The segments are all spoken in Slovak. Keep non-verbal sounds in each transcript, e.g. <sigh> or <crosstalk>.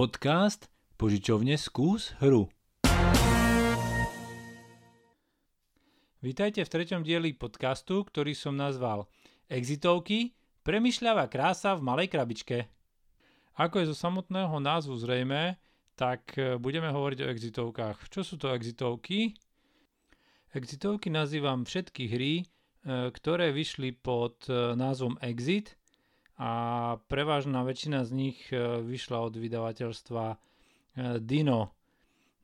Podcast Požičovne skús hru. Vítajte v treťom dieli podcastu, ktorý som nazval Exitovky – premyšľavá krása v malej krabičke. Ako je zo samotného názvu zrejme, tak e, budeme hovoriť o exitovkách. Čo sú to exitovky? Exitovky nazývam všetky hry, e, ktoré vyšli pod e, názvom Exit – a prevažná väčšina z nich e, vyšla od vydavateľstva e, Dino.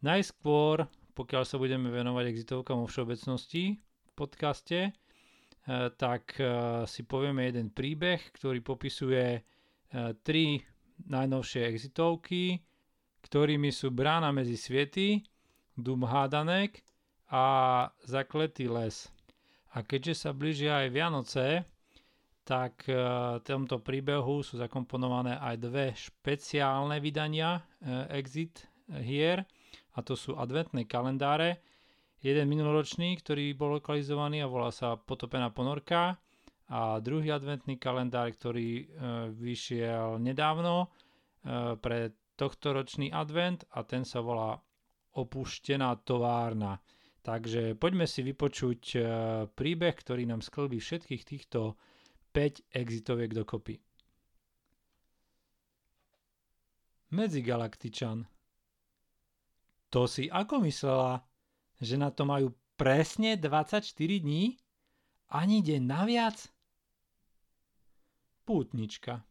Najskôr, pokiaľ sa budeme venovať exitovkám vo všeobecnosti v podcaste, e, tak si povieme jeden príbeh, ktorý popisuje tri najnovšie exitovky, ktorými sú Brána medzi sviety, Dum Hádanek a Zakletý les. A keďže sa blížia aj Vianoce, tak v e, tomto príbehu sú zakomponované aj dve špeciálne vydania e, Exit hier a to sú adventné kalendáre. Jeden minuloročný, ktorý bol lokalizovaný a volá sa Potopená ponorka a druhý adventný kalendár, ktorý e, vyšiel nedávno pre tohto ročný advent a ten sa volá Opuštená továrna. Takže poďme si vypočuť príbeh, ktorý nám sklbí všetkých týchto 5 exitoviek dokopy. Medzigalaktičan. To si ako myslela, že na to majú presne 24 dní? Ani deň naviac? Pútnička.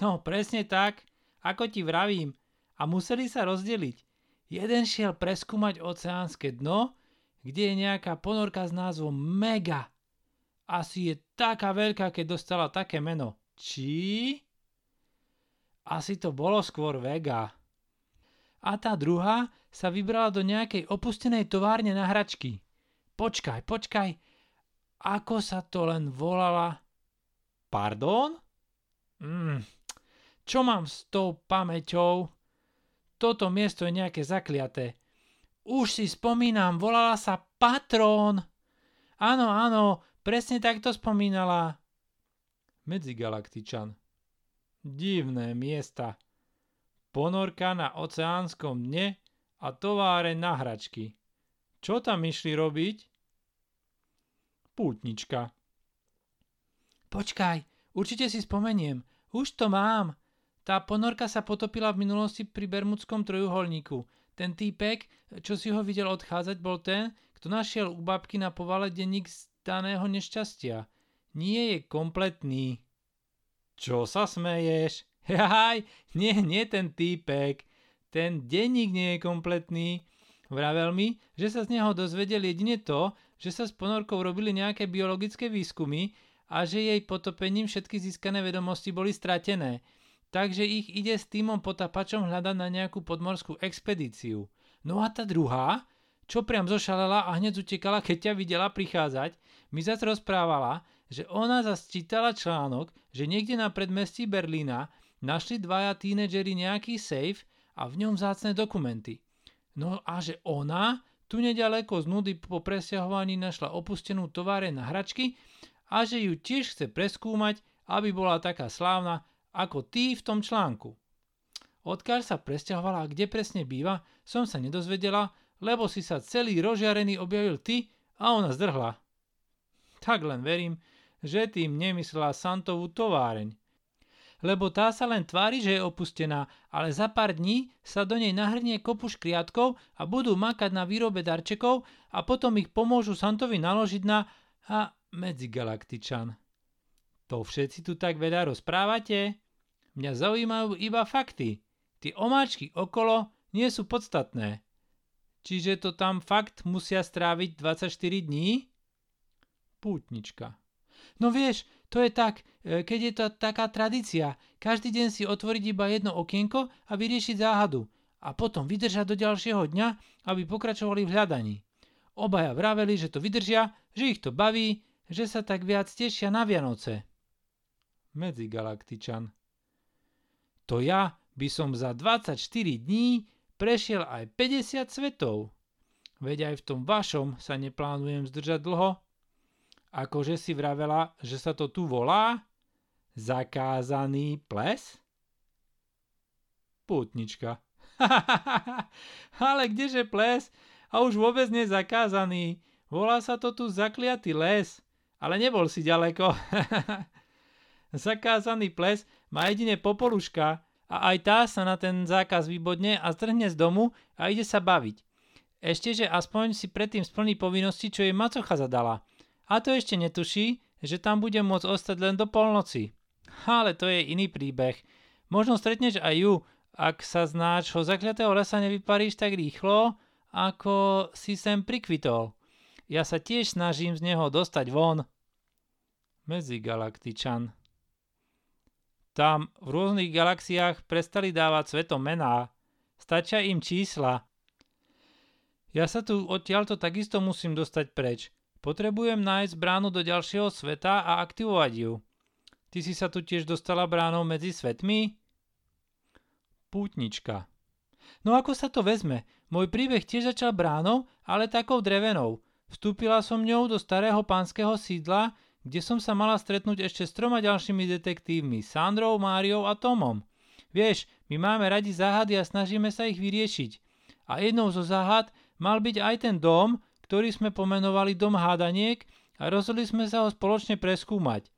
No presne tak, ako ti vravím. A museli sa rozdeliť. Jeden šiel preskúmať oceánske dno, kde je nejaká ponorka s názvom Mega asi je taká veľká, keď dostala také meno. Či? Asi to bolo skôr Vega. A tá druhá sa vybrala do nejakej opustenej továrne na hračky. Počkaj, počkaj, ako sa to len volala? Pardon? Mm, čo mám s tou pamäťou? Toto miesto je nejaké zakliaté. Už si spomínam, volala sa Patrón. Áno, áno, Presne takto spomínala Medzigalaktičan. Divné miesta. Ponorka na oceánskom dne a továre na hračky. Čo tam išli robiť? Pútnička. Počkaj, určite si spomeniem. Už to mám. Tá ponorka sa potopila v minulosti pri Bermudskom trojuholníku. Ten týpek, čo si ho videl odchádzať, bol ten, kto našiel u babky na povale denník s daného nešťastia. Nie je kompletný. Čo sa smeješ? <laughs> Jaj, nie, nie ten týpek. Ten denník nie je kompletný. Vravel mi, že sa z neho dozvedel jedine to, že sa s ponorkou robili nejaké biologické výskumy a že jej potopením všetky získané vedomosti boli stratené. Takže ich ide s týmom potapačom hľadať na nejakú podmorskú expedíciu. No a tá druhá, čo priam zošalela a hneď utekala, keď ťa videla prichádzať, mi zase rozprávala, že ona zase čítala článok, že niekde na predmestí Berlína našli dvaja tínedžeri nejaký safe a v ňom zácne dokumenty. No a že ona tu nedaleko z nudy po presťahovaní našla opustenú továre na hračky a že ju tiež chce preskúmať, aby bola taká slávna ako ty v tom článku. Odkiaľ sa presťahovala a kde presne býva, som sa nedozvedela, lebo si sa celý rozžiarený objavil ty a ona zdrhla tak len verím, že tým nemyslela Santovú továreň. Lebo tá sa len tvári, že je opustená, ale za pár dní sa do nej nahrnie kopu škriatkov a budú makať na výrobe darčekov a potom ich pomôžu Santovi naložiť na a medzigalaktičan. To všetci tu tak veľa rozprávate? Mňa zaujímajú iba fakty. Tie omáčky okolo nie sú podstatné. Čiže to tam fakt musia stráviť 24 dní? pútnička. No vieš, to je tak, e, keď je to taká tradícia, každý deň si otvoriť iba jedno okienko a vyriešiť záhadu a potom vydržať do ďalšieho dňa, aby pokračovali v hľadaní. Obaja vraveli, že to vydržia, že ich to baví, že sa tak viac tešia na Vianoce. Medzigalaktičan. To ja by som za 24 dní prešiel aj 50 svetov. Veď aj v tom vašom sa neplánujem zdržať dlho. Akože si vravela, že sa to tu volá? Zakázaný ples? Pútnička. <laughs> Ale kdeže ples? A už vôbec nezakázaný. Volá sa to tu zakliatý les. Ale nebol si ďaleko. <laughs> Zakázaný ples má jedine popoluška a aj tá sa na ten zákaz vybodne a zdrhne z domu a ide sa baviť. Ešte, že aspoň si predtým splní povinnosti, čo jej macocha zadala. A to ešte netuší, že tam bude môcť ostať len do polnoci. Ale to je iný príbeh. Možno stretneš aj ju, ak sa z nášho zakľatého lesa nevyparíš tak rýchlo, ako si sem prikvitol. Ja sa tiež snažím z neho dostať von. Medzigalaktičan. Tam v rôznych galaxiách prestali dávať svetom mená. Stačia im čísla. Ja sa tu odtiaľto takisto musím dostať preč. Potrebujem nájsť bránu do ďalšieho sveta a aktivovať ju. Ty si sa tu tiež dostala bránou medzi svetmi? Pútnička. No ako sa to vezme? Môj príbeh tiež začal bránou, ale takou drevenou. Vstúpila som ňou do starého pánskeho sídla, kde som sa mala stretnúť ešte s troma ďalšími detektívmi, Sandrou, Máriou a Tomom. Vieš, my máme radi záhady a snažíme sa ich vyriešiť. A jednou zo záhad mal byť aj ten dom, ktorý sme pomenovali Dom hádaniek a rozhodli sme sa ho spoločne preskúmať.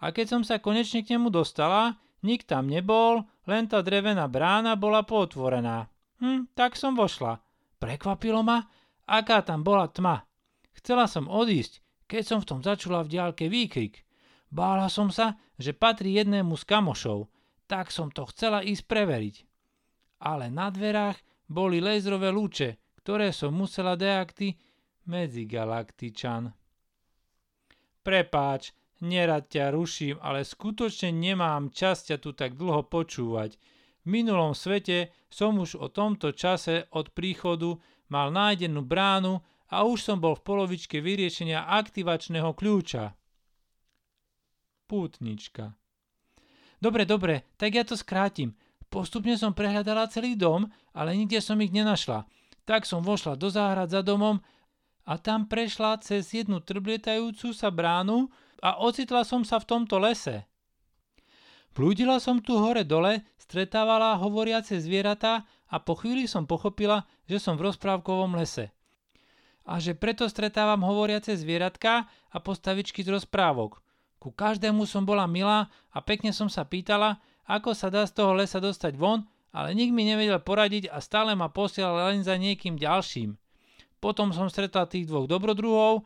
A keď som sa konečne k nemu dostala, nik tam nebol, len tá drevená brána bola pootvorená. Hm, tak som vošla. Prekvapilo ma, aká tam bola tma. Chcela som odísť, keď som v tom začula v diálke výkrik. Bála som sa, že patrí jednému z kamošov, tak som to chcela ísť preveriť. Ale na dverách boli lézrové lúče, ktoré som musela deakty medzigalaktičan. Prepáč, nerad ťa ruším, ale skutočne nemám čas ťa tu tak dlho počúvať. V minulom svete som už o tomto čase od príchodu mal nájdenú bránu a už som bol v polovičke vyriešenia aktivačného kľúča. Pútnička. Dobre, dobre, tak ja to skrátim. Postupne som prehľadala celý dom, ale nikde som ich nenašla. Tak som vošla do záhrad za domom a tam prešla cez jednu trblietajúcu sa bránu a ocitla som sa v tomto lese. Blúdila som tu hore-dole, stretávala hovoriace zvieratá a po chvíli som pochopila, že som v rozprávkovom lese. A že preto stretávam hovoriace zvieratka a postavičky z rozprávok. Ku každému som bola milá a pekne som sa pýtala, ako sa dá z toho lesa dostať von, ale nik mi nevedel poradiť a stále ma posielal len za niekým ďalším. Potom som stretla tých dvoch dobrodruhov,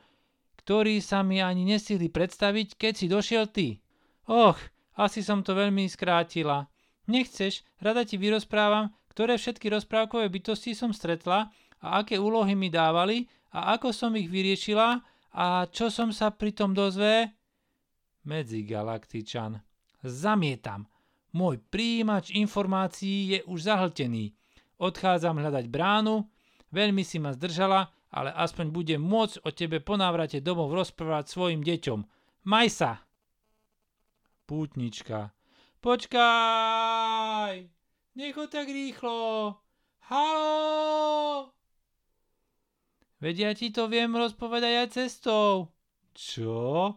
ktorí sa mi ani nestihli predstaviť, keď si došiel ty. Och, asi som to veľmi skrátila. Nechceš, rada ti vyrozprávam, ktoré všetky rozprávkové bytosti som stretla a aké úlohy mi dávali a ako som ich vyriešila a čo som sa pri tom dozve? Medzigalaktičan. Zamietam. Môj príjimač informácií je už zahltený. Odchádzam hľadať bránu, veľmi si ma zdržala, ale aspoň budem môcť o tebe po návrate domov rozprávať svojim deťom. Maj sa! Pútnička. Počkaj! Necho tak rýchlo! Halo! Vedia ti to viem rozpovedať aj cestou. Čo?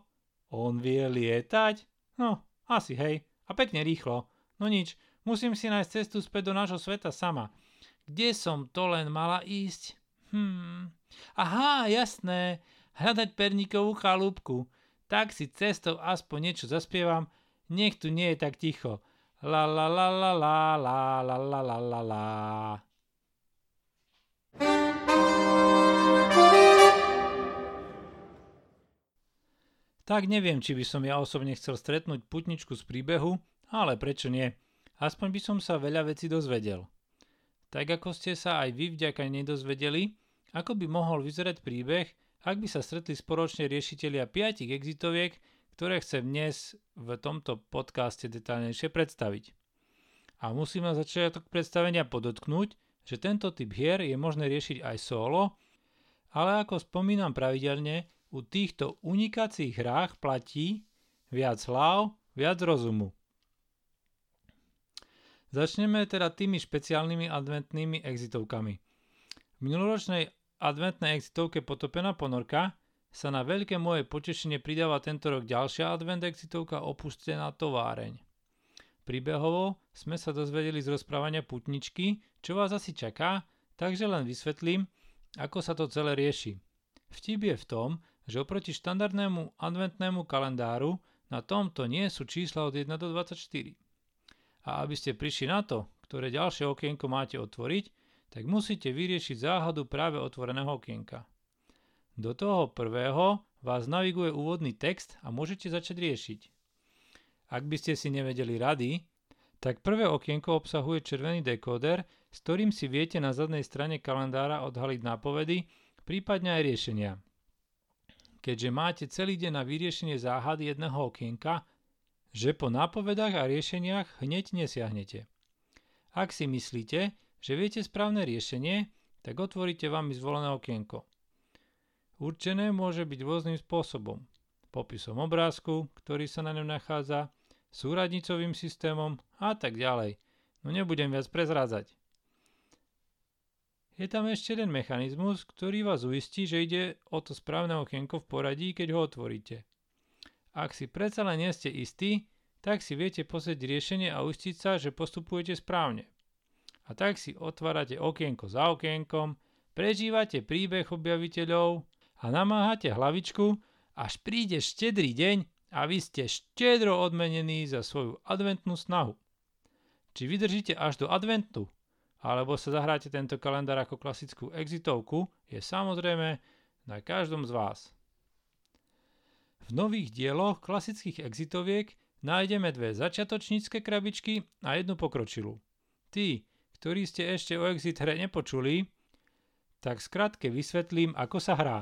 On vie lietať? No, asi hej. A pekne rýchlo. No nič, musím si nájsť cestu späť do nášho sveta sama. Kde som to len mala ísť? Hmm. Aha, jasné. Hľadať perníkovú chalúbku. Tak si cestou aspoň niečo zaspievam nech tu nie je tak ticho. La la la la la la la la la la la. Tak neviem, či by som ja osobne chcel stretnúť putničku z príbehu, ale prečo nie? Aspoň by som sa veľa vecí dozvedel. Tak ako ste sa aj vy vďaka nedozvedeli, ako by mohol vyzerať príbeh, ak by sa stretli spoločne riešitelia 5 exitoviek, ktoré chcem dnes v tomto podcaste detaľnejšie predstaviť. A musím na začiatok predstavenia podotknúť, že tento typ hier je možné riešiť aj solo, ale ako spomínam pravidelne, u týchto unikacích hrách platí viac hlav, viac rozumu. Začneme teda tými špeciálnymi adventnými exitovkami. V minuloročnej adventnej exitovke Potopená ponorka sa na veľké moje potešenie pridáva tento rok ďalšia advent exitovka Opustená továreň. Príbehovo sme sa dozvedeli z rozprávania putničky, čo vás asi čaká, takže len vysvetlím, ako sa to celé rieši. Vtip je v tom, že oproti štandardnému adventnému kalendáru na tomto nie sú čísla od 1 do 24. A aby ste prišli na to, ktoré ďalšie okienko máte otvoriť, tak musíte vyriešiť záhadu práve otvoreného okienka. Do toho prvého vás naviguje úvodný text a môžete začať riešiť. Ak by ste si nevedeli rady, tak prvé okienko obsahuje červený dekóder, s ktorým si viete na zadnej strane kalendára odhaliť nápovedy, prípadne aj riešenia. Keďže máte celý deň na vyriešenie záhady jedného okienka, že po nápovedách a riešeniach hneď nesiahnete. Ak si myslíte, že viete správne riešenie, tak otvoríte vám zvolené okienko. Určené môže byť rôznym spôsobom. Popisom obrázku, ktorý sa na ňom nachádza, súradnicovým systémom a tak ďalej. No nebudem viac prezrádzať. Je tam ešte jeden mechanizmus, ktorý vás uistí, že ide o to správne okienko v poradí, keď ho otvoríte. Ak si predsa len nie ste istí, tak si viete pozrieť riešenie a uistiť sa, že postupujete správne. A tak si otvárate okienko za okienkom, prežívate príbeh objaviteľov a namáhate hlavičku, až príde štedrý deň a vy ste štedro odmenení za svoju adventnú snahu. Či vydržíte až do adventu, alebo sa zahráte tento kalendár ako klasickú exitovku, je samozrejme na každom z vás. V nových dieloch klasických exitoviek nájdeme dve začiatočnícke krabičky a jednu pokročilú. Tí, ktorí ste ešte o exit hre nepočuli, tak skrátke vysvetlím, ako sa hrá.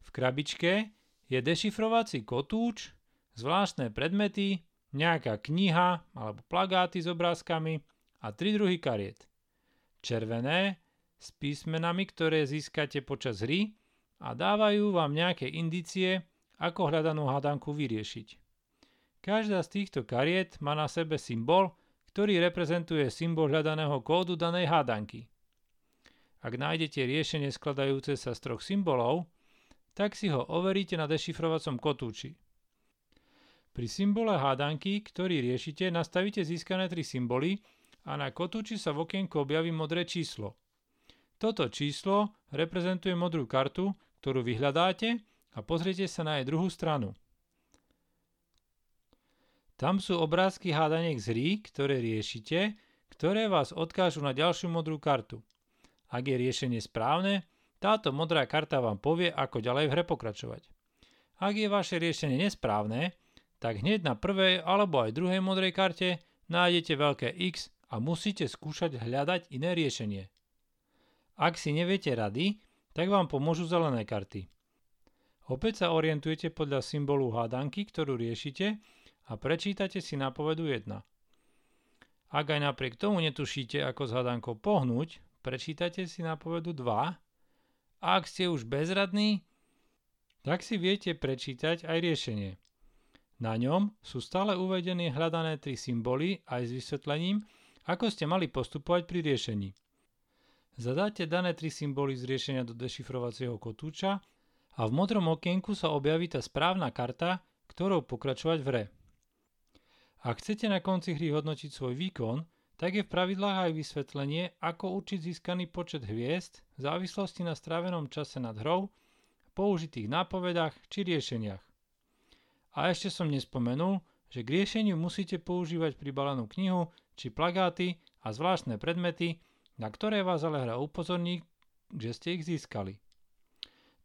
V krabičke je dešifrovací kotúč, zvláštne predmety, nejaká kniha alebo plagáty s obrázkami a tri druhy kariet. Červené s písmenami, ktoré získate počas hry a dávajú vám nejaké indície, ako hľadanú hádanku vyriešiť. Každá z týchto kariet má na sebe symbol, ktorý reprezentuje symbol hľadaného kódu danej hádanky. Ak nájdete riešenie skladajúce sa z troch symbolov, tak si ho overíte na dešifrovacom kotúči. Pri symbole hádanky, ktorý riešite, nastavíte získané tri symboly a na kotúči sa v okienku objaví modré číslo. Toto číslo reprezentuje modrú kartu, ktorú vyhľadáte a pozriete sa na jej druhú stranu. Tam sú obrázky hádaniek z hry, ktoré riešite, ktoré vás odkážu na ďalšiu modrú kartu. Ak je riešenie správne, táto modrá karta vám povie, ako ďalej v hre pokračovať. Ak je vaše riešenie nesprávne, tak hneď na prvej alebo aj druhej modrej karte nájdete veľké X a musíte skúšať hľadať iné riešenie. Ak si neviete rady, tak vám pomôžu zelené karty. Opäť sa orientujete podľa symbolu hádanky, ktorú riešite a prečítate si nápovedu 1. Ak aj napriek tomu netušíte, ako s hádankou pohnúť, prečítate si nápovedu 2 a ak ste už bezradní, tak si viete prečítať aj riešenie. Na ňom sú stále uvedené hľadané tri symboly aj s vysvetlením, ako ste mali postupovať pri riešení. Zadáte dané tri symboly z riešenia do dešifrovacieho kotúča a v modrom okienku sa objaví tá správna karta, ktorou pokračovať v hre. Ak chcete na konci hry hodnotiť svoj výkon, tak je v pravidlách aj vysvetlenie, ako určiť získaný počet hviezd v závislosti na strávenom čase nad hrou, použitých nápovedách či riešeniach. A ešte som nespomenul, že k riešeniu musíte používať pribalenú knihu či plagáty a zvláštne predmety, na ktoré vás ale hra upozorní, že ste ich získali.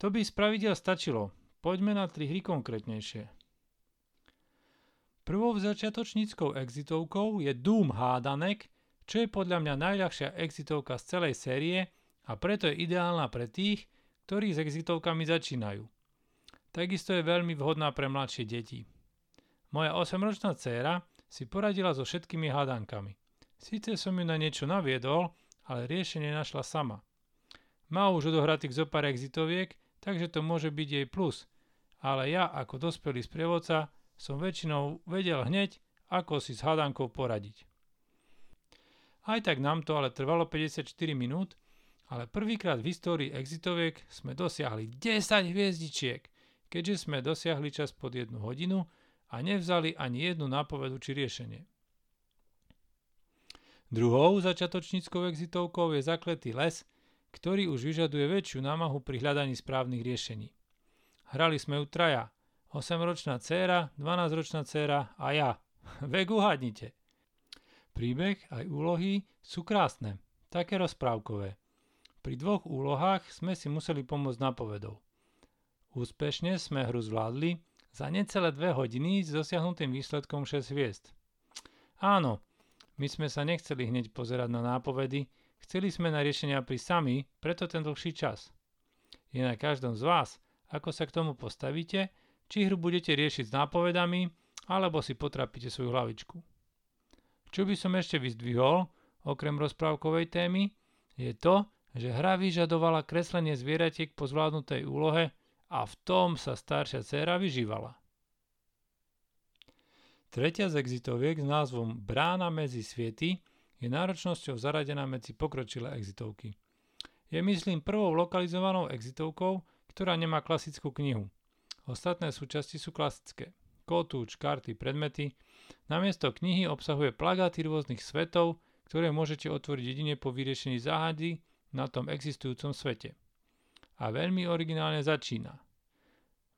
To by z pravidel stačilo. Poďme na tri hry konkrétnejšie. Prvou začiatočníckou exitovkou je Doom Hádanek, čo je podľa mňa najľahšia exitovka z celej série a preto je ideálna pre tých, ktorí s exitovkami začínajú. Takisto je veľmi vhodná pre mladšie deti. Moja 8-ročná dcéra si poradila so všetkými hádankami. Síce som ju na niečo naviedol, ale riešenie našla sama. Má už odohratých zo pár exitoviek, takže to môže byť jej plus, ale ja ako dospelý sprievodca som väčšinou vedel hneď, ako si s hádankou poradiť. Aj tak nám to ale trvalo 54 minút, ale prvýkrát v histórii exitoviek sme dosiahli 10 hviezdičiek, keďže sme dosiahli čas pod jednu hodinu a nevzali ani jednu nápovedu či riešenie. Druhou začiatočníckou exitovkou je zakletý les, ktorý už vyžaduje väčšiu námahu pri hľadaní správnych riešení. Hrali sme ju traja, 8-ročná dcéra, 12-ročná dcéra a ja. <laughs> Vek uhadnite. Príbeh aj úlohy sú krásne, také rozprávkové. Pri dvoch úlohách sme si museli pomôcť napovedou. Úspešne sme hru zvládli za necelé dve hodiny s dosiahnutým výsledkom 6 hviezd. Áno, my sme sa nechceli hneď pozerať na nápovedy, chceli sme na riešenia prísť sami, preto ten dlhší čas. Je na každom z vás, ako sa k tomu postavíte, či hru budete riešiť s nápovedami, alebo si potrapíte svoju hlavičku. Čo by som ešte vyzdvihol, okrem rozprávkovej témy, je to, že hra vyžadovala kreslenie zvieratiek po zvládnutej úlohe a v tom sa staršia dcéra vyžívala. Tretia z exitoviek s názvom Brána medzi sviety je náročnosťou zaradená medzi pokročilé exitovky. Je myslím prvou lokalizovanou exitovkou, ktorá nemá klasickú knihu. Ostatné súčasti sú klasické. Kotúč, karty, predmety. Namiesto knihy obsahuje plagáty rôznych svetov, ktoré môžete otvoriť jedine po vyriešení záhady na tom existujúcom svete a veľmi originálne začína.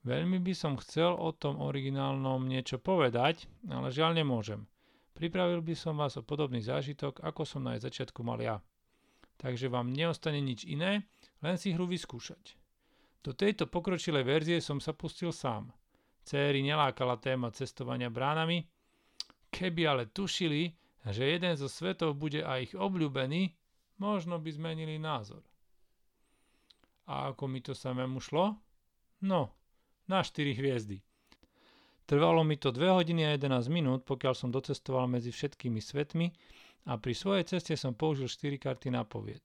Veľmi by som chcel o tom originálnom niečo povedať, ale žiaľ nemôžem. Pripravil by som vás o podobný zážitok, ako som na jej začiatku mal ja. Takže vám neostane nič iné, len si hru vyskúšať. Do tejto pokročilej verzie som sa pustil sám. Céry nelákala téma cestovania bránami, keby ale tušili, že jeden zo svetov bude aj ich obľúbený, možno by zmenili názor. A ako mi to samému šlo? No, na 4 hviezdy. Trvalo mi to 2 hodiny a 11 minút, pokiaľ som docestoval medzi všetkými svetmi a pri svojej ceste som použil 4 karty na povied.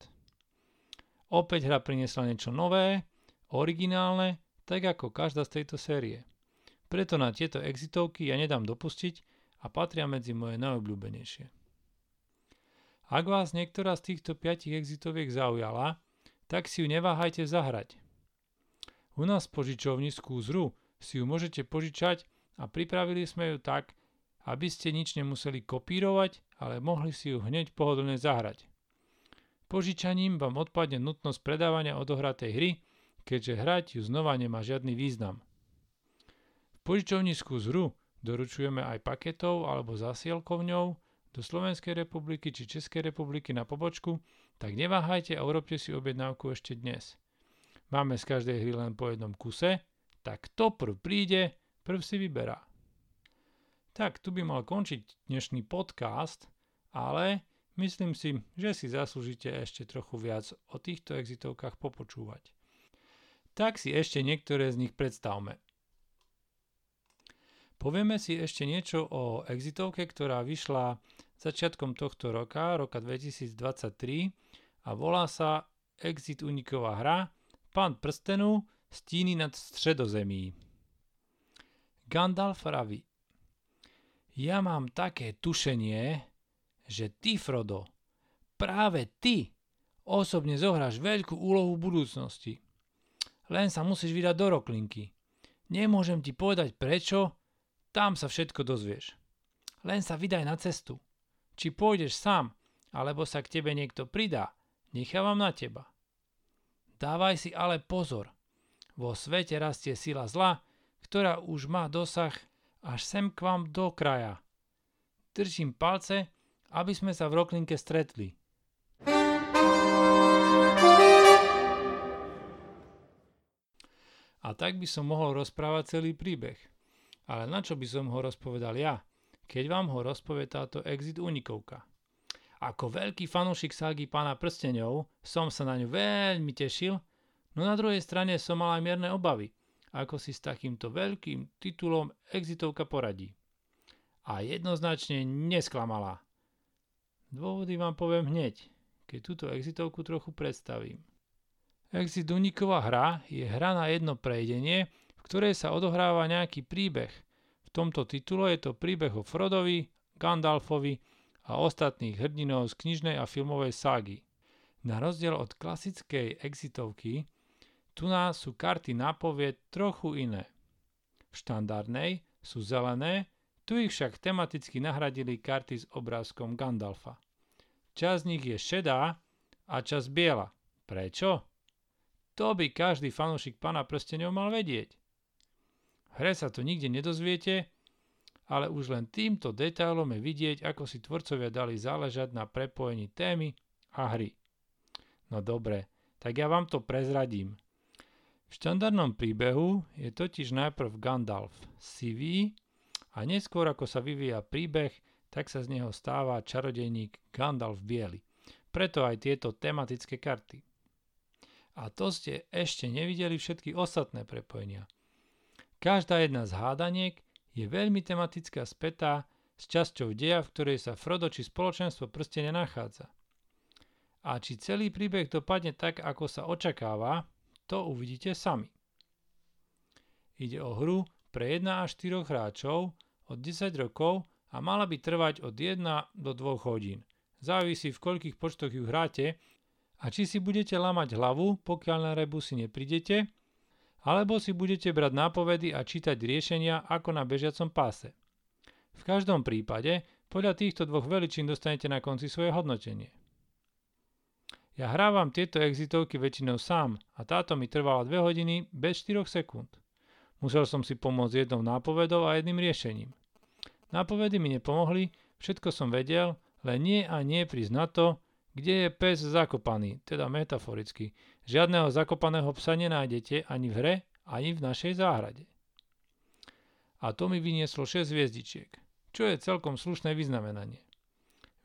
Opäť hra priniesla niečo nové, originálne, tak ako každá z tejto série. Preto na tieto exitovky ja nedám dopustiť a patria medzi moje najobľúbenejšie. Ak vás niektorá z týchto 5 exitoviek zaujala, tak si ju neváhajte zahrať. U nás požičovni z si ju môžete požičať a pripravili sme ju tak, aby ste nič nemuseli kopírovať, ale mohli si ju hneď pohodlne zahrať. Požičaním vám odpadne nutnosť predávania odohratej hry, keďže hrať ju znova nemá žiadny význam. V požičovni z doručujeme aj paketov alebo zasielkovňou do Slovenskej republiky či Českej republiky na pobočku, tak neváhajte a urobte si objednávku ešte dnes. Máme z každej hry len po jednom kuse, tak kto prv príde, prv si vyberá. Tak tu by mal končiť dnešný podcast, ale myslím si, že si zaslúžite ešte trochu viac o týchto exitovkách popočúvať. Tak si ešte niektoré z nich predstavme. Povieme si ešte niečo o exitovke, ktorá vyšla začiatkom tohto roka, roka 2023 a volá sa Exit Uniková hra Pán prstenu Stíny nad středozemí. Gandalf raví Ja mám také tušenie, že ty, Frodo, práve ty osobne zohráš veľkú úlohu v budúcnosti. Len sa musíš vydať do roklinky. Nemôžem ti povedať prečo, tam sa všetko dozvieš. Len sa vydaj na cestu. Či pôjdeš sám, alebo sa k tebe niekto pridá, nechávam na teba. Dávaj si ale pozor. Vo svete rastie sila zla, ktorá už má dosah až sem k vám do kraja. Držím palce, aby sme sa v roklinke stretli. A tak by som mohol rozprávať celý príbeh. Ale na čo by som ho rozpovedal ja, keď vám ho rozpovie táto Exit Unikovka. Ako veľký fanúšik ságy pána prstenov som sa na ňu veľmi tešil, no na druhej strane som mal aj mierne obavy, ako si s takýmto veľkým titulom Exitovka poradí. A jednoznačne nesklamala. Dôvody vám poviem hneď, keď túto exitovku trochu predstavím. Exit Uniková hra je hra na jedno prejdenie, v ktorej sa odohráva nejaký príbeh. Tomto titule je to príbeh o Frodovi, Gandalfovi a ostatných hrdinov z knižnej a filmovej ságy. Na rozdiel od klasickej exitovky, tu nás sú karty na povie trochu iné. V štandardnej sú zelené, tu ich však tematicky nahradili karty s obrázkom Gandalfa. Časť z nich je šedá a časť biela. Prečo? To by každý fanúšik pána prstenov mal vedieť. Hre sa to nikde nedozviete, ale už len týmto detailom je vidieť, ako si tvorcovia dali záležať na prepojení témy a hry. No dobre, tak ja vám to prezradím. V štandardnom príbehu je totiž najprv Gandalf sivý a neskôr ako sa vyvíja príbeh, tak sa z neho stáva čarodejník Gandalf biely. Preto aj tieto tematické karty. A to ste ešte nevideli všetky ostatné prepojenia. Každá jedna z hádaniek je veľmi tematická spätá s časťou deja, v ktorej sa Frodo či spoločenstvo prstenia nachádza. A či celý príbeh dopadne tak, ako sa očakáva, to uvidíte sami. Ide o hru pre 1 až 4 hráčov od 10 rokov a mala by trvať od 1 do 2 hodín. Závisí v koľkých počtoch ju hráte a či si budete lamať hlavu, pokiaľ na rebusy neprídete, alebo si budete brať nápovedy a čítať riešenia ako na bežiacom páse. V každom prípade podľa týchto dvoch veličín dostanete na konci svoje hodnotenie. Ja hrávam tieto exitovky väčšinou sám a táto mi trvala 2 hodiny bez 4 sekúnd. Musel som si pomôcť jednou nápovedou a jedným riešením. Nápovedy mi nepomohli, všetko som vedel, len nie a nie prísť na to, kde je pes zakopaný, teda metaforicky. Žiadneho zakopaného psa nenájdete ani v hre, ani v našej záhrade. A to mi vynieslo 6 hviezdičiek, čo je celkom slušné vyznamenanie.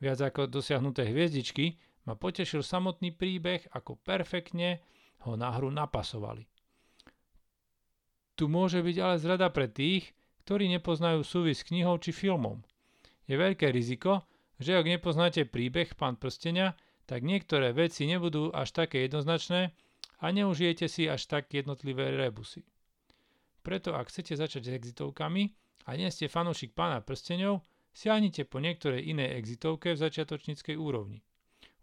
Viac ako dosiahnuté hviezdičky ma potešil samotný príbeh, ako perfektne ho na hru napasovali. Tu môže byť ale zrada pre tých, ktorí nepoznajú súvis knihou či filmom. Je veľké riziko, že ak nepoznáte príbeh Pán prstenia, tak niektoré veci nebudú až také jednoznačné a neužijete si až tak jednotlivé rebusy. Preto ak chcete začať s exitovkami a nie ste fanúšik Pána prstenov, siahnite po niektorej inej exitovke v začiatočníckej úrovni.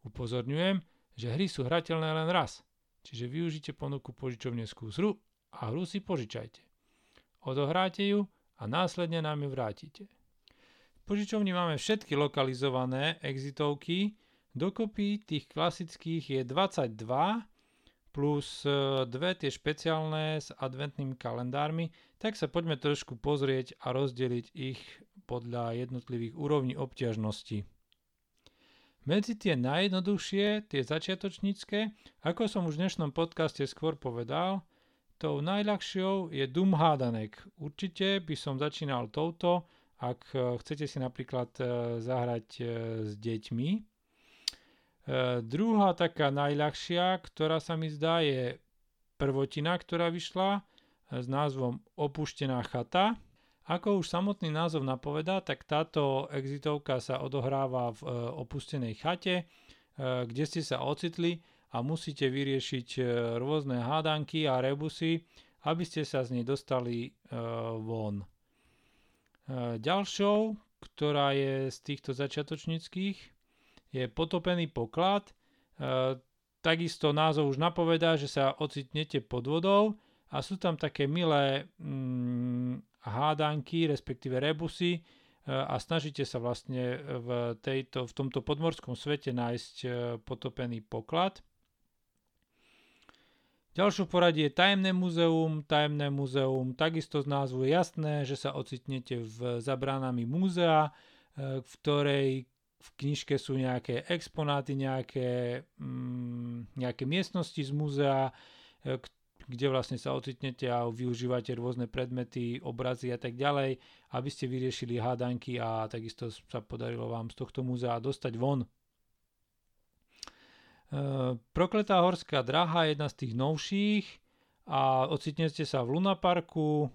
Upozorňujem, že hry sú hrateľné len raz, čiže využite ponuku požičovne skús hru a hru si požičajte. Odohráte ju a následne nám ju vrátite požičovni máme všetky lokalizované exitovky. Dokopy tých klasických je 22 plus e, dve tie špeciálne s adventnými kalendármi, tak sa poďme trošku pozrieť a rozdeliť ich podľa jednotlivých úrovní obťažnosti. Medzi tie najjednoduchšie, tie začiatočnícke, ako som už v dnešnom podcaste skôr povedal, tou najľahšou je Doom Hádanek. Určite by som začínal touto, ak e, chcete si napríklad e, zahrať s deťmi. Druhá taká najľahšia, ktorá sa mi zdá, je prvotina, ktorá vyšla s názvom Opuštená chata. Ako už samotný názov napovedá, tak táto exitovka sa odohráva v opustenej chate, kde ste sa ocitli a musíte vyriešiť rôzne hádanky a rebusy, aby ste sa z nej dostali von. E, ďalšou, ktorá je z týchto začiatočníckých, je potopený poklad. E, takisto názov už napovedá, že sa ocitnete pod vodou a sú tam také milé mm, hádanky, respektíve rebusy e, a snažíte sa vlastne v, tejto, v tomto podmorskom svete nájsť potopený poklad. Ďalšou poradí je Tajemné muzeum. Tajemné muzeum takisto z názvu je jasné, že sa ocitnete v zabránami múzea, e, v ktorej v knižke sú nejaké exponáty, nejaké, mm, nejaké miestnosti z múzea, e, kde vlastne sa ocitnete a využívate rôzne predmety, obrazy a tak ďalej, aby ste vyriešili hádanky a takisto sa podarilo vám z tohto múzea dostať von Eh, Prokletá horská dráha je jedna z tých novších a ocitnete sa v Lunaparku eh,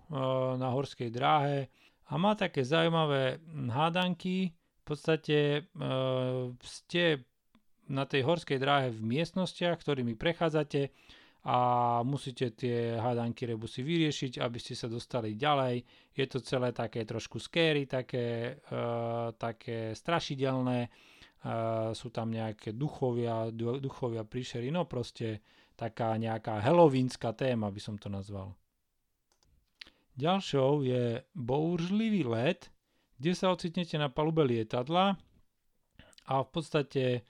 na horskej dráhe a má také zaujímavé hádanky. Podstate eh, ste na tej horskej dráhe v miestnostiach, ktorými prechádzate a musíte tie hádanky rebusy vyriešiť, aby ste sa dostali ďalej. Je to celé také trošku scary, také, uh, také strašidelné sú tam nejaké duchovia, duchovia príšery, no proste taká nejaká helovínska téma by som to nazval. Ďalšou je bouržlivý let, kde sa ocitnete na palube lietadla a v podstate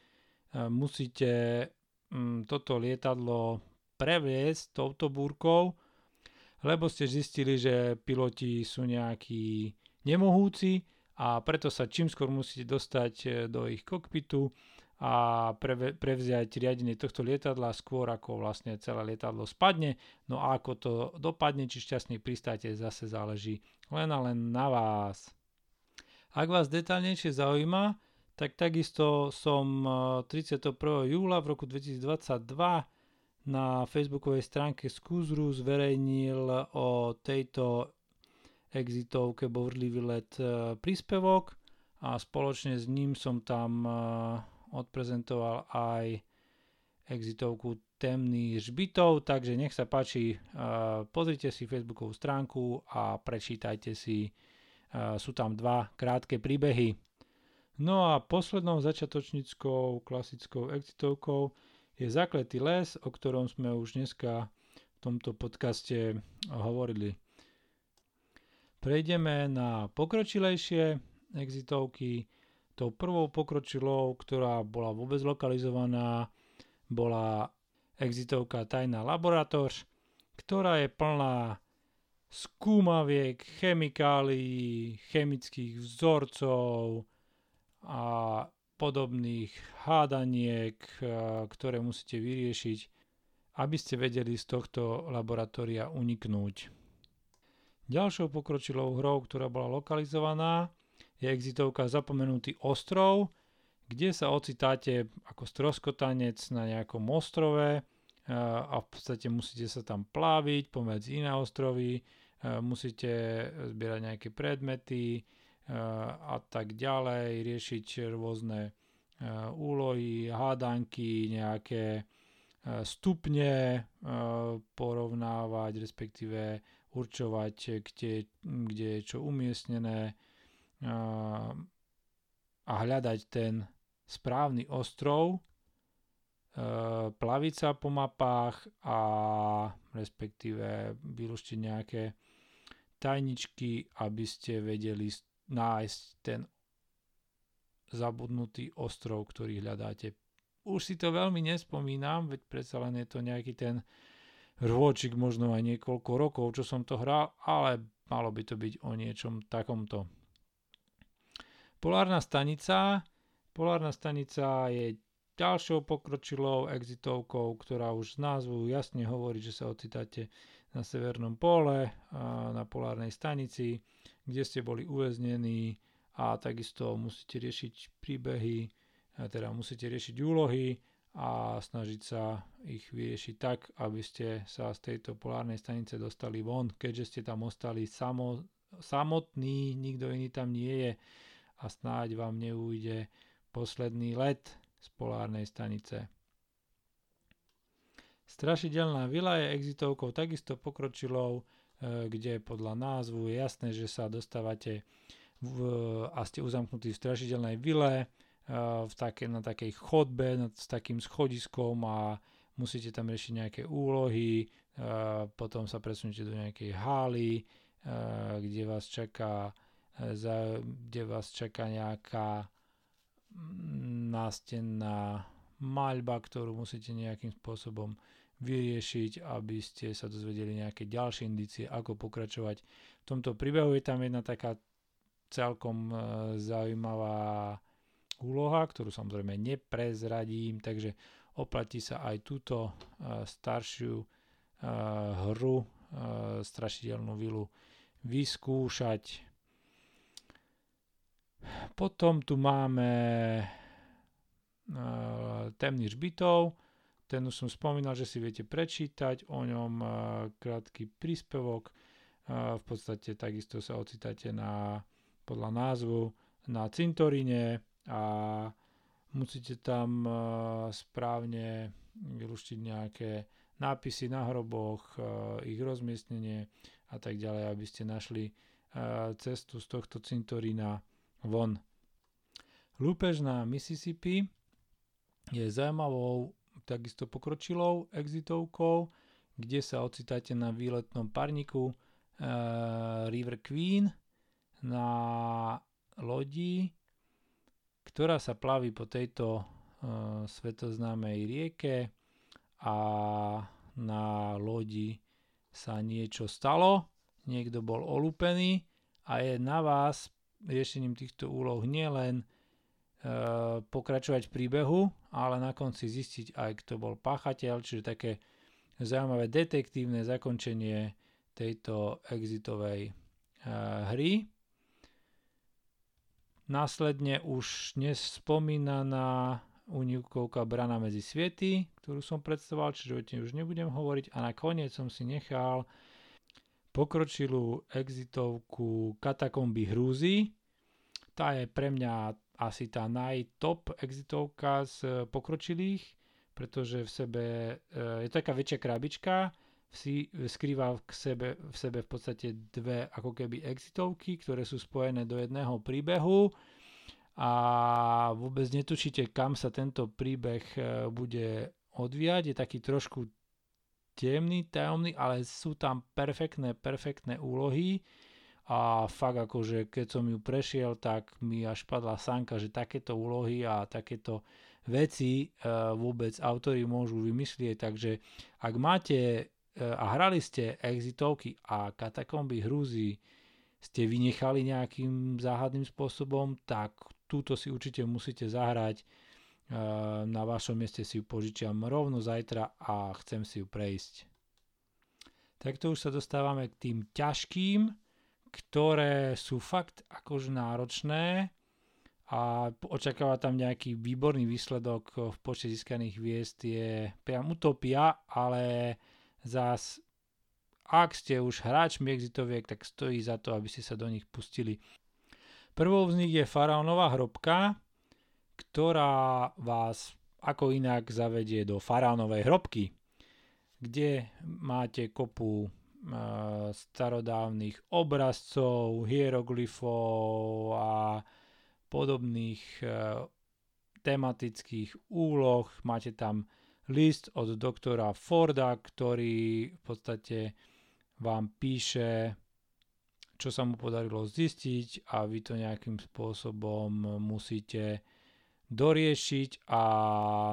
musíte mm, toto lietadlo previesť touto búrkou, lebo ste zistili, že piloti sú nejakí nemohúci a preto sa čím skôr musíte dostať e, do ich kokpitu a pre, prevziať riadenie tohto lietadla skôr ako vlastne celé lietadlo spadne. No a ako to dopadne, či šťastne pristáte, zase záleží len a len na vás. Ak vás detálnejšie zaujíma, tak takisto som 31. E, júla v roku 2022 na facebookovej stránke Skúzru zverejnil o tejto exitovke Bourdlivý let e, príspevok a spoločne s ním som tam e, odprezentoval aj exitovku Temný žbitov, takže nech sa páči, pozrite si facebookovú stránku a prečítajte si, sú tam dva krátke príbehy. No a poslednou začiatočníckou klasickou exitovkou je zakletý les, o ktorom sme už dneska v tomto podcaste hovorili. Prejdeme na pokročilejšie exitovky. Tou prvou pokročilou, ktorá bola vôbec lokalizovaná, bola exitovka Tajná laboratóř, ktorá je plná skúmaviek, chemikálií, chemických vzorcov a podobných hádaniek, eh, ktoré musíte vyriešiť, aby ste vedeli z tohto laboratória uniknúť. Ďalšou pokročilou hrou, ktorá bola lokalizovaná, je exitovka Zapomenutý ostrov, kde sa ocitáte ako stroskotanec na nejakom ostrove eh, a v podstate musíte sa tam pláviť pomedzi iné ostrovy, musíte zbierať nejaké predmety, a tak ďalej, riešiť rôzne e, úlohy, hádanky, nejaké stupne porovnávať, respektíve určovať, kde, kde je čo umiestnené a hľadať ten správny ostrov, plaviť sa po mapách a respektíve vylúštiť nejaké tajničky, aby ste vedeli nájsť ten zabudnutý ostrov, ktorý hľadáte. Už si to veľmi nespomínam, veď predsa len je to nejaký ten rôčik, možno aj niekoľko rokov, čo som to hral, ale malo by to byť o niečom takomto. Polárna stanica. Polárna stanica je ďalšou pokročilou exitovkou, ktorá už z názvu jasne hovorí, že sa ocitáte na severnom pole, na polárnej stanici kde ste boli uväznení a takisto musíte riešiť príbehy, teda musíte riešiť úlohy a snažiť sa ich vyriešiť tak, aby ste sa z tejto polárnej stanice dostali von, keďže ste tam ostali samo, samotní, nikto iný tam nie je a snáď vám neújde posledný let z polárnej stanice. Strašidelná vila je exitovkou takisto pokročilou E, kde podľa názvu je jasné, že sa dostávate v, a ste uzamknutí v strašidelnej vile, e, v take, na takej chodbe s takým schodiskom a musíte tam riešiť nejaké úlohy, e, potom sa presunete do nejakej hály, kde vás čaká kde vás čaká nejaká nástenná maľba, ktorú musíte nejakým spôsobom vyriešiť, aby ste sa dozvedeli nejaké ďalšie indície, ako pokračovať. V tomto príbehu je tam jedna taká celkom e, zaujímavá úloha, ktorú samozrejme neprezradím, takže oplatí sa aj túto e, staršiu e, hru, strašidelnú vilu vyskúšať. Potom tu máme temných žbytov, ten už som spomínal, že si viete prečítať o ňom krátky príspevok. V podstate takisto sa ocitáte na, podľa názvu na cintoríne a musíte tam správne vyluštiť nejaké nápisy na hroboch, ich rozmiestnenie a tak ďalej, aby ste našli cestu z tohto cintorína von. Lúpež na Mississippi je zaujímavou takisto pokročilou exitovkou, kde sa ocitáte na výletnom parniku uh, River Queen na lodi, ktorá sa plaví po tejto svetoznámej rieke a na lodi sa niečo stalo, niekto bol olúpený a je na vás riešením týchto úloh nielen pokračovať v príbehu, ale na konci zistiť aj, kto bol páchateľ, čiže také zaujímavé detektívne zakončenie tejto exitovej e, hry. Následne už nespomínaná unívkovka Brana medzi sviety, ktorú som predstavoval, čiže o tej už nebudem hovoriť. A nakoniec som si nechal pokročilú exitovku Katakomby Hrúzy. Tá je pre mňa asi tá najtop exitovka z pokročilých, pretože v sebe e, je to taká väčšia krabička, si skrýva v sebe, v sebe v podstate dve ako keby exitovky, ktoré sú spojené do jedného príbehu a vôbec netučíte, kam sa tento príbeh bude odvíjať. Je taký trošku temný, tajomný, ale sú tam perfektné, perfektné úlohy a fakt akože keď som ju prešiel, tak mi až padla sanka, že takéto úlohy a takéto veci e, vôbec autory môžu vymyslieť, takže ak máte E, a hrali ste exitovky a katakomby hrúzy ste vynechali nejakým záhadným spôsobom, tak túto si určite musíte zahrať. E, na vašom mieste si ju požičiam rovno zajtra a chcem si ju prejsť. Takto už sa dostávame k tým ťažkým, ktoré sú fakt akože náročné a očakáva tam nejaký výborný výsledok v počte získaných hviezd je priam utopia, ale Zás, ak ste už hráčmi exitoviek, tak stojí za to, aby ste sa do nich pustili. Prvou z nich je faraónová hrobka, ktorá vás ako inak zavedie do faraónovej hrobky, kde máte kopu starodávnych obrazcov, hieroglyfov a podobných e, tematických úloh. Máte tam list od doktora Forda, ktorý v podstate vám píše, čo sa mu podarilo zistiť a vy to nejakým spôsobom musíte doriešiť a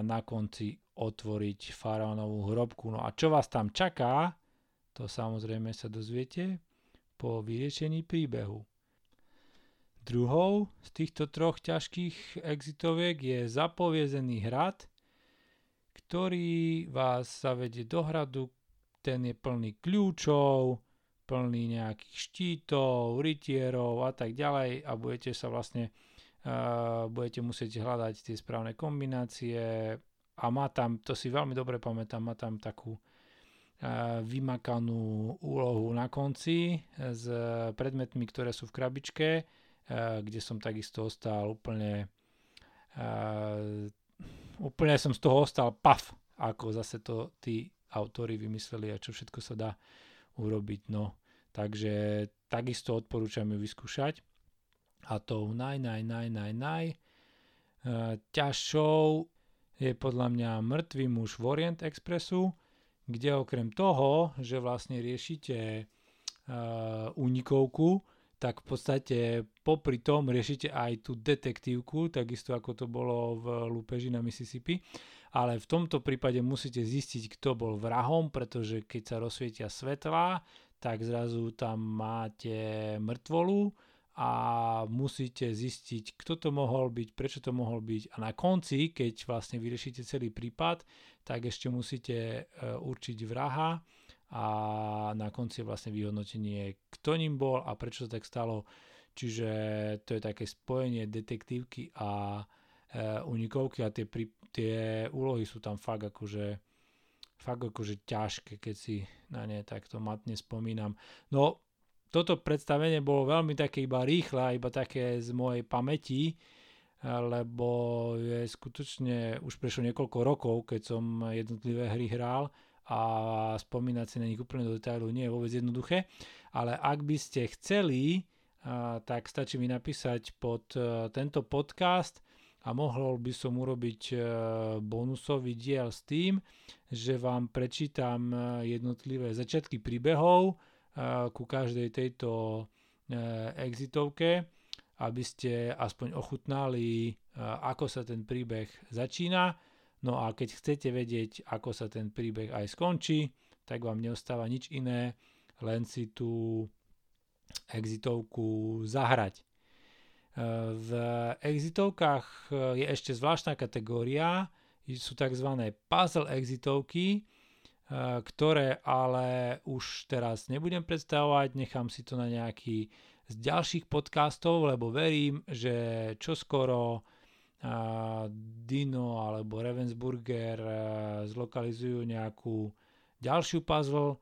na konci otvoriť faraónovú hrobku. No a čo vás tam čaká, to samozrejme sa dozviete po vyriešení príbehu. Druhou z týchto troch ťažkých exitoviek je zapoviezený hrad, ktorý vás zavedie do hradu, ten je plný kľúčov, plný nejakých štítov, rytierov a tak ďalej a budete sa vlastne uh, budete musieť hľadať tie správne kombinácie a má tam, to si veľmi dobre pamätám, má tam takú vymakanú úlohu na konci s predmetmi, ktoré sú v krabičke, uh, kde som takisto ostal úplne úplne som z toho ostal paf, ako zase to tí autory vymysleli a čo všetko sa dá urobiť. No, takže takisto odporúčam ju vyskúšať. A tou naj, naj, naj, naj, naj e, ťažšou je podľa mňa mŕtvý muž v Orient Expressu, kde okrem toho, že vlastne riešite unikovku, tak v podstate popri tom riešite aj tú detektívku, takisto ako to bolo v Lúpeži na Mississippi. Ale v tomto prípade musíte zistiť, kto bol vrahom, pretože keď sa rozsvietia svetlá, tak zrazu tam máte mŕtvolu a musíte zistiť, kto to mohol byť, prečo to mohol byť. A na konci, keď vlastne vyriešite celý prípad, tak ešte musíte e, určiť vraha a na konci vlastne vyhodnotenie, kto ním bol a prečo sa tak stalo. Čiže to je také spojenie detektívky a e, unikovky a tie, pri, tie úlohy sú tam fakt akože fakt akože ťažké, keď si na ne takto matne spomínam. No, toto predstavenie bolo veľmi také iba rýchle iba také z mojej pamäti, lebo je skutočne, už prešlo niekoľko rokov, keď som jednotlivé hry hral a spomínať si na nich úplne do detailu nie je vôbec jednoduché, ale ak by ste chceli, tak stačí mi napísať pod e, tento podcast a mohol by som urobiť e, bonusový diel s tým, že vám prečítam e, jednotlivé začiatky príbehov ku každej tejto exitovke aby ste aspoň ochutnali, ako sa ten príbeh začína. No a keď chcete vedieť, ako sa ten príbeh aj skončí, tak vám neostáva nič iné, len si tú exitovku zahrať. V exitovkách je ešte zvláštna kategória, sú tzv. puzzle exitovky, ktoré ale už teraz nebudem predstavovať, nechám si to na nejaký z ďalších podcastov, lebo verím, že čoskoro uh, Dino alebo Ravensburger uh, zlokalizujú nejakú ďalšiu puzzle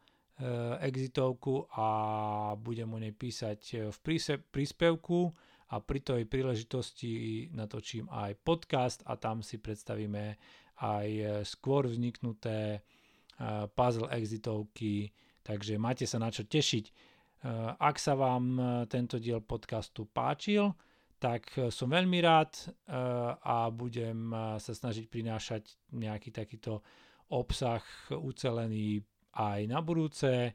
exitovku a budem o nej písať v príspevku. A pri tej príležitosti natočím aj podcast a tam si predstavíme aj skôr vzniknuté puzzle exitovky, takže máte sa na čo tešiť. Ak sa vám e, tento diel podcastu páčil, tak e, som veľmi rád e, a budem sa snažiť prinášať nejaký takýto obsah ucelený aj na budúce.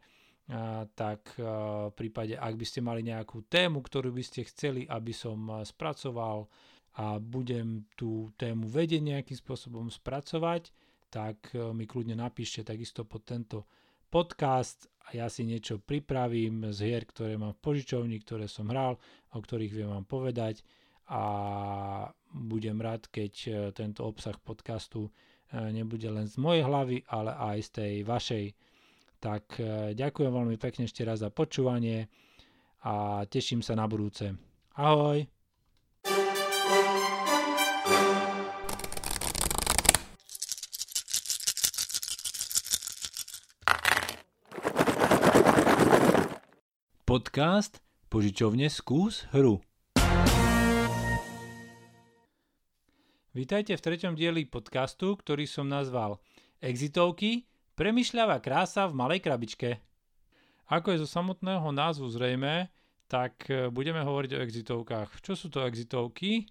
Tak v prípade, ak by ste mali nejakú tému, ktorú by ste chceli, aby som spracoval a budem tú tému vedieť nejakým spôsobom spracovať, tak e, mi kľudne napíšte takisto pod tento podcast a ja si niečo pripravím z hier, ktoré mám v požičovni, ktoré som hral, o ktorých viem vám povedať a budem rád, keď e, tento obsah podcastu e, nebude len z mojej hlavy, ale aj z tej vašej. Tak ďakujem veľmi pekne ešte raz za počúvanie a teším sa na budúce. Ahoj! Podcast Požičovne skús hru. Vítajte v treťom dieli podcastu, ktorý som nazval Exitovky Premyšľavá krása v malej krabičke. Ako je zo samotného názvu zrejme, tak e, budeme hovoriť o exitovkách. Čo sú to exitovky?